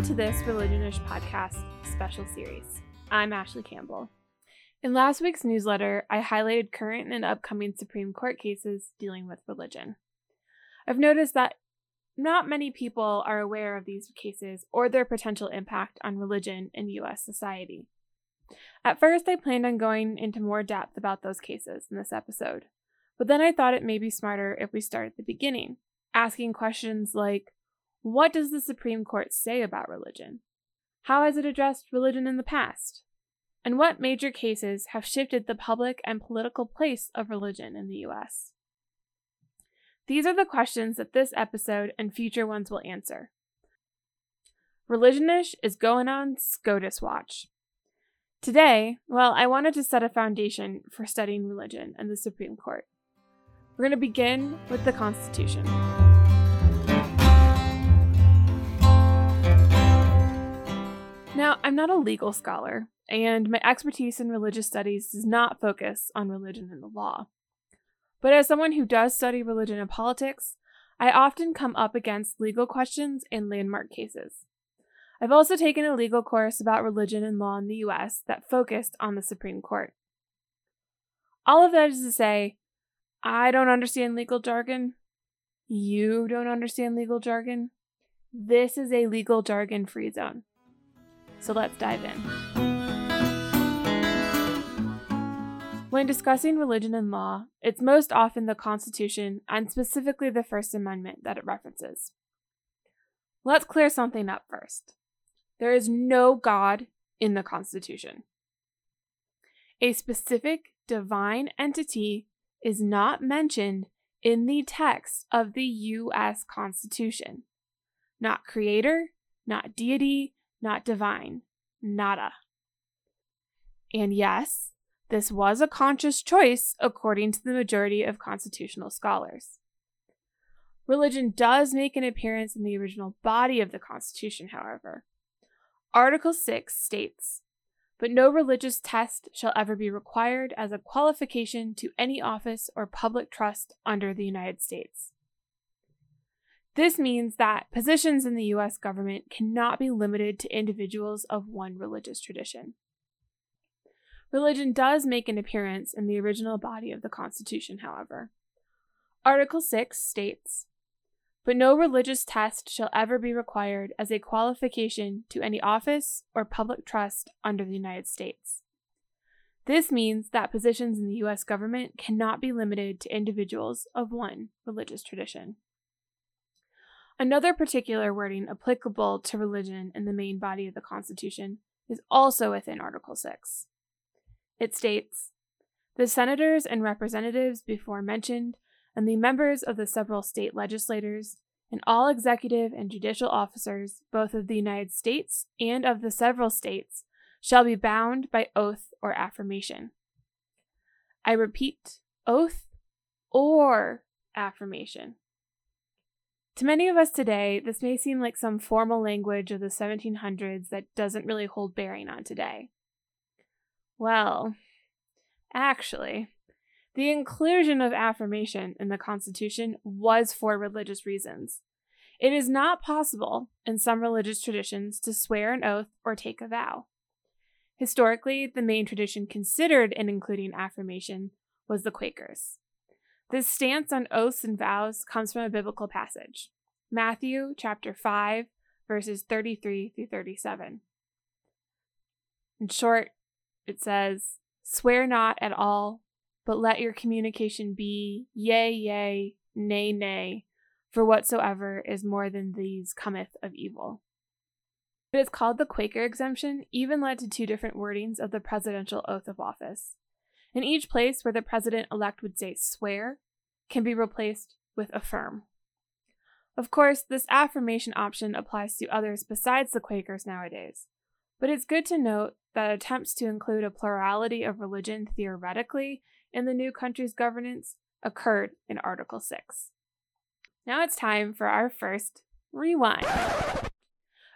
Welcome to this Religionish podcast special series. I'm Ashley Campbell. In last week's newsletter, I highlighted current and upcoming Supreme Court cases dealing with religion. I've noticed that not many people are aware of these cases or their potential impact on religion in U.S. society. At first, I planned on going into more depth about those cases in this episode, but then I thought it may be smarter if we start at the beginning, asking questions like What does the Supreme Court say about religion? How has it addressed religion in the past? And what major cases have shifted the public and political place of religion in the U.S.? These are the questions that this episode and future ones will answer. Religionish is going on SCOTUS Watch. Today, well, I wanted to set a foundation for studying religion and the Supreme Court. We're going to begin with the Constitution. Now, I'm not a legal scholar, and my expertise in religious studies does not focus on religion and the law. But as someone who does study religion and politics, I often come up against legal questions in landmark cases. I've also taken a legal course about religion and law in the US that focused on the Supreme Court. All of that is to say, I don't understand legal jargon. You don't understand legal jargon. This is a legal jargon free zone. So let's dive in. When discussing religion and law, it's most often the Constitution and specifically the First Amendment that it references. Let's clear something up first. There is no God in the Constitution. A specific divine entity is not mentioned in the text of the U.S. Constitution. Not creator, not deity, not divine. Nada. And yes, this was a conscious choice according to the majority of constitutional scholars. Religion does make an appearance in the original body of the Constitution, however. Article 6 states but no religious test shall ever be required as a qualification to any office or public trust under the United States. This means that positions in the U.S. government cannot be limited to individuals of one religious tradition. Religion does make an appearance in the original body of the Constitution, however. Article 6 states but no religious test shall ever be required as a qualification to any office or public trust under the United States. This means that positions in the U.S. government cannot be limited to individuals of one religious tradition. Another particular wording applicable to religion in the main body of the Constitution is also within Article 6. It states The senators and representatives before mentioned and the members of the several state legislatures, and all executive and judicial officers, both of the United States and of the several states, shall be bound by oath or affirmation. I repeat, oath or affirmation. To many of us today, this may seem like some formal language of the 1700s that doesn't really hold bearing on today. Well, actually, the inclusion of affirmation in the Constitution was for religious reasons. It is not possible in some religious traditions to swear an oath or take a vow. Historically, the main tradition considered in including affirmation was the Quakers. This stance on oaths and vows comes from a biblical passage, Matthew chapter 5, verses 33 through 37. In short, it says, Swear not at all but let your communication be yea, yea, nay, nay, for whatsoever is more than these cometh of evil. It is called the Quaker exemption, even led to two different wordings of the presidential oath of office. In each place where the president elect would say swear, can be replaced with affirm. Of course, this affirmation option applies to others besides the Quakers nowadays, but it's good to note that attempts to include a plurality of religion theoretically in the new country's governance occurred in Article 6. Now it's time for our first rewind.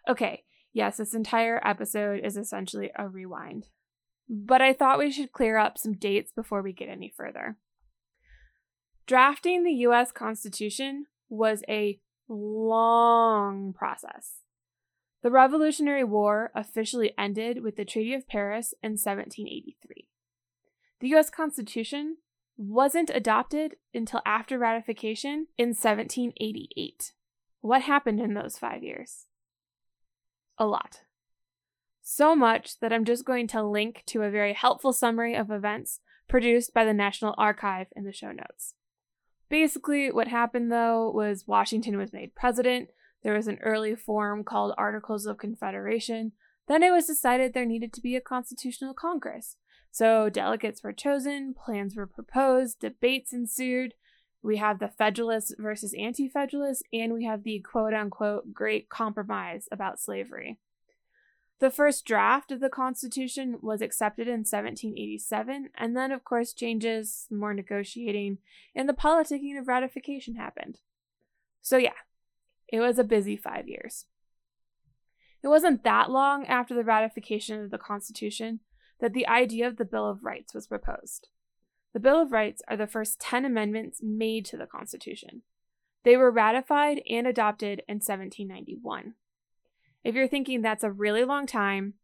Okay, yes, this entire episode is essentially a rewind, but I thought we should clear up some dates before we get any further. Drafting the US Constitution was a long process. The Revolutionary War officially ended with the Treaty of Paris in 1783. The US Constitution wasn't adopted until after ratification in 1788. What happened in those five years? A lot. So much that I'm just going to link to a very helpful summary of events produced by the National Archive in the show notes. Basically, what happened though was Washington was made president. There was an early form called Articles of Confederation. Then it was decided there needed to be a constitutional Congress. So delegates were chosen, plans were proposed, debates ensued. We have the Federalists versus Anti Federalists, and we have the quote unquote Great Compromise about slavery. The first draft of the Constitution was accepted in 1787, and then, of course, changes, more negotiating, and the politicking of ratification happened. So, yeah, it was a busy five years. It wasn't that long after the ratification of the Constitution that the idea of the Bill of Rights was proposed. The Bill of Rights are the first 10 amendments made to the Constitution. They were ratified and adopted in 1791. If you're thinking that's a really long time,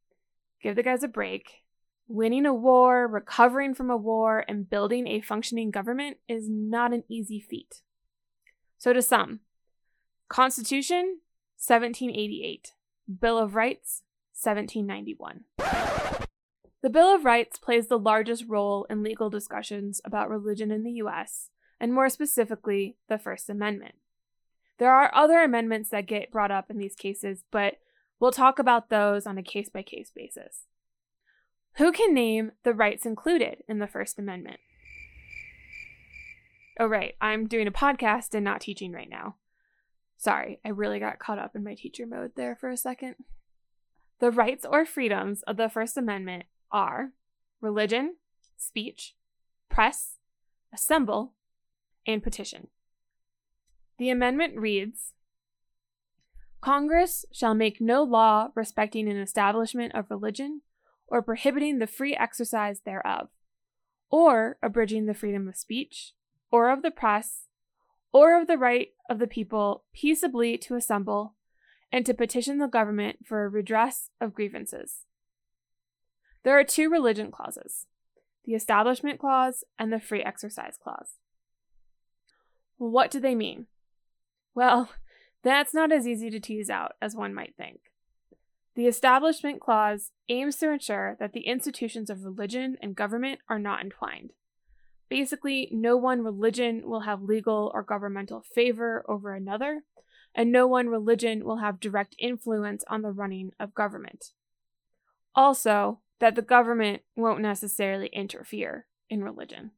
give the guys a break. Winning a war, recovering from a war, and building a functioning government is not an easy feat. So, to sum Constitution, 1788. Bill of Rights, 1791. The Bill of Rights plays the largest role in legal discussions about religion in the US, and more specifically, the First Amendment. There are other amendments that get brought up in these cases, but We'll talk about those on a case by case basis. Who can name the rights included in the First Amendment? Oh, right, I'm doing a podcast and not teaching right now. Sorry, I really got caught up in my teacher mode there for a second. The rights or freedoms of the First Amendment are religion, speech, press, assemble, and petition. The amendment reads Congress shall make no law respecting an establishment of religion, or prohibiting the free exercise thereof, or abridging the freedom of speech, or of the press, or of the right of the people peaceably to assemble and to petition the government for a redress of grievances. There are two religion clauses the Establishment Clause and the Free Exercise Clause. What do they mean? Well, that's not as easy to tease out as one might think. The Establishment Clause aims to ensure that the institutions of religion and government are not entwined. Basically, no one religion will have legal or governmental favor over another, and no one religion will have direct influence on the running of government. Also, that the government won't necessarily interfere in religion.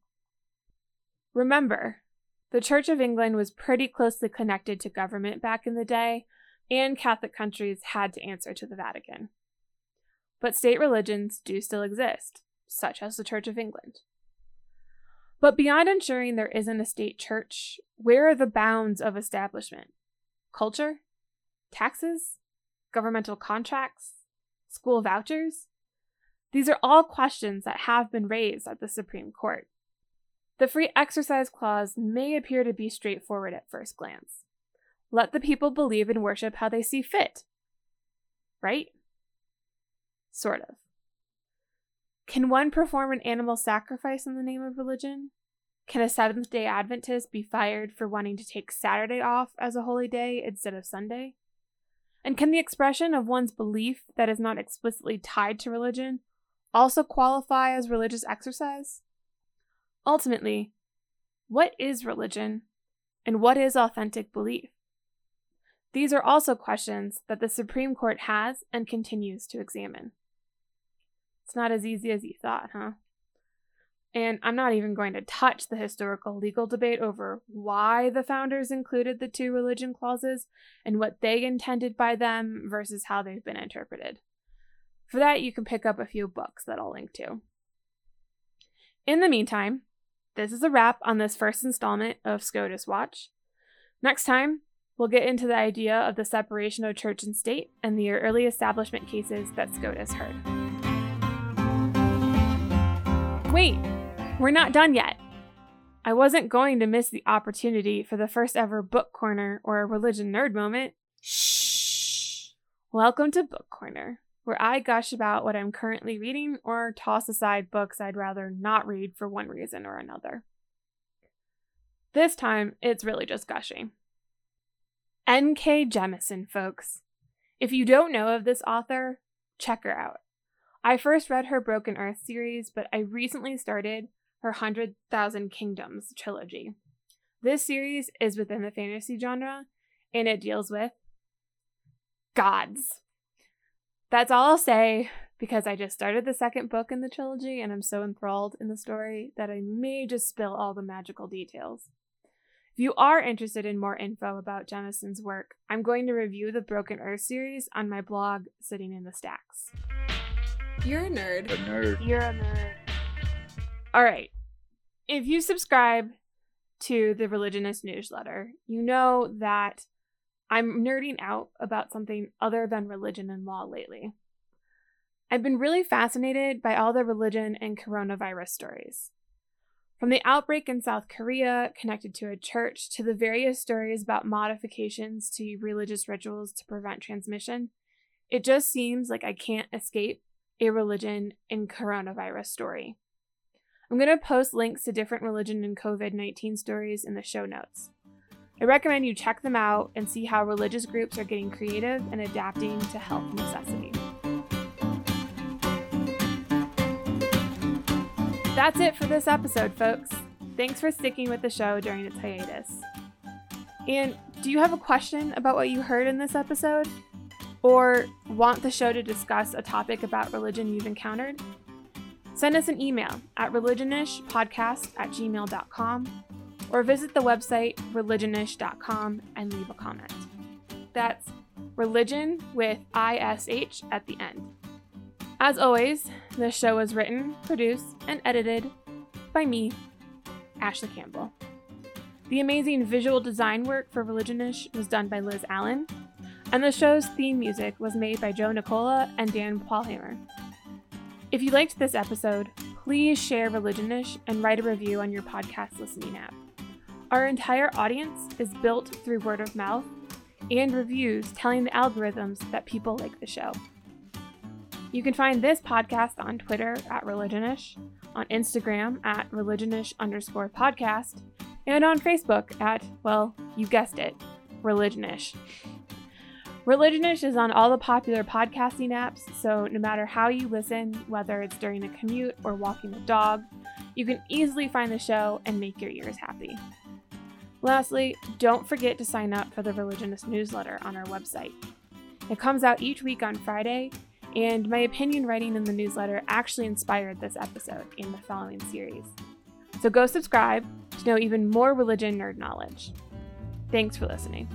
Remember, the Church of England was pretty closely connected to government back in the day, and Catholic countries had to answer to the Vatican. But state religions do still exist, such as the Church of England. But beyond ensuring there isn't a state church, where are the bounds of establishment? Culture? Taxes? Governmental contracts? School vouchers? These are all questions that have been raised at the Supreme Court. The free exercise clause may appear to be straightforward at first glance. Let the people believe and worship how they see fit. Right? Sort of. Can one perform an animal sacrifice in the name of religion? Can a Seventh day Adventist be fired for wanting to take Saturday off as a holy day instead of Sunday? And can the expression of one's belief that is not explicitly tied to religion also qualify as religious exercise? Ultimately, what is religion and what is authentic belief? These are also questions that the Supreme Court has and continues to examine. It's not as easy as you thought, huh? And I'm not even going to touch the historical legal debate over why the founders included the two religion clauses and what they intended by them versus how they've been interpreted. For that, you can pick up a few books that I'll link to. In the meantime, this is a wrap on this first installment of SCOTUS Watch. Next time, we'll get into the idea of the separation of church and state and the early establishment cases that SCOTUS heard. Wait, we're not done yet. I wasn't going to miss the opportunity for the first ever book corner or a religion nerd moment. Shh. Welcome to Book Corner, where I gush about what I'm currently reading or toss aside books I'd rather not read for one reason or another. This time, it's really just gushing. N.K. Jemisin, folks. If you don't know of this author, check her out. I first read her Broken Earth series, but I recently started her 100,000 Kingdoms trilogy. This series is within the fantasy genre, and it deals with gods. That's all I'll say because I just started the second book in the trilogy and I'm so enthralled in the story that I may just spill all the magical details. If you are interested in more info about Jemisin's work, I'm going to review the Broken Earth series on my blog, Sitting in the Stacks. You're a nerd. A nerd. You're a nerd. All right. If you subscribe to the Religionish newsletter, you know that I'm nerding out about something other than religion and law lately. I've been really fascinated by all the religion and coronavirus stories. From the outbreak in South Korea connected to a church to the various stories about modifications to religious rituals to prevent transmission, it just seems like I can't escape a religion and coronavirus story. I'm going to post links to different religion and COVID 19 stories in the show notes. I recommend you check them out and see how religious groups are getting creative and adapting to health necessity. That's it for this episode, folks. Thanks for sticking with the show during its hiatus. And do you have a question about what you heard in this episode? Or want the show to discuss a topic about religion you've encountered? Send us an email at religionishpodcast at gmail.com or visit the website religionish.com and leave a comment. That's religion with ISH at the end. As always, this show was written, produced, and edited by me, Ashley Campbell. The amazing visual design work for Religionish was done by Liz Allen, and the show's theme music was made by Joe Nicola and Dan Paulhammer. If you liked this episode, please share Religionish and write a review on your podcast listening app. Our entire audience is built through word of mouth and reviews telling the algorithms that people like the show. You can find this podcast on Twitter at Religionish, on Instagram at Religionish underscore podcast, and on Facebook at, well, you guessed it, Religionish. Religionish is on all the popular podcasting apps, so no matter how you listen, whether it's during a commute or walking the dog, you can easily find the show and make your ears happy. Lastly, don't forget to sign up for the Religionish newsletter on our website. It comes out each week on Friday and my opinion writing in the newsletter actually inspired this episode in the following series. So go subscribe to know even more religion nerd knowledge. Thanks for listening.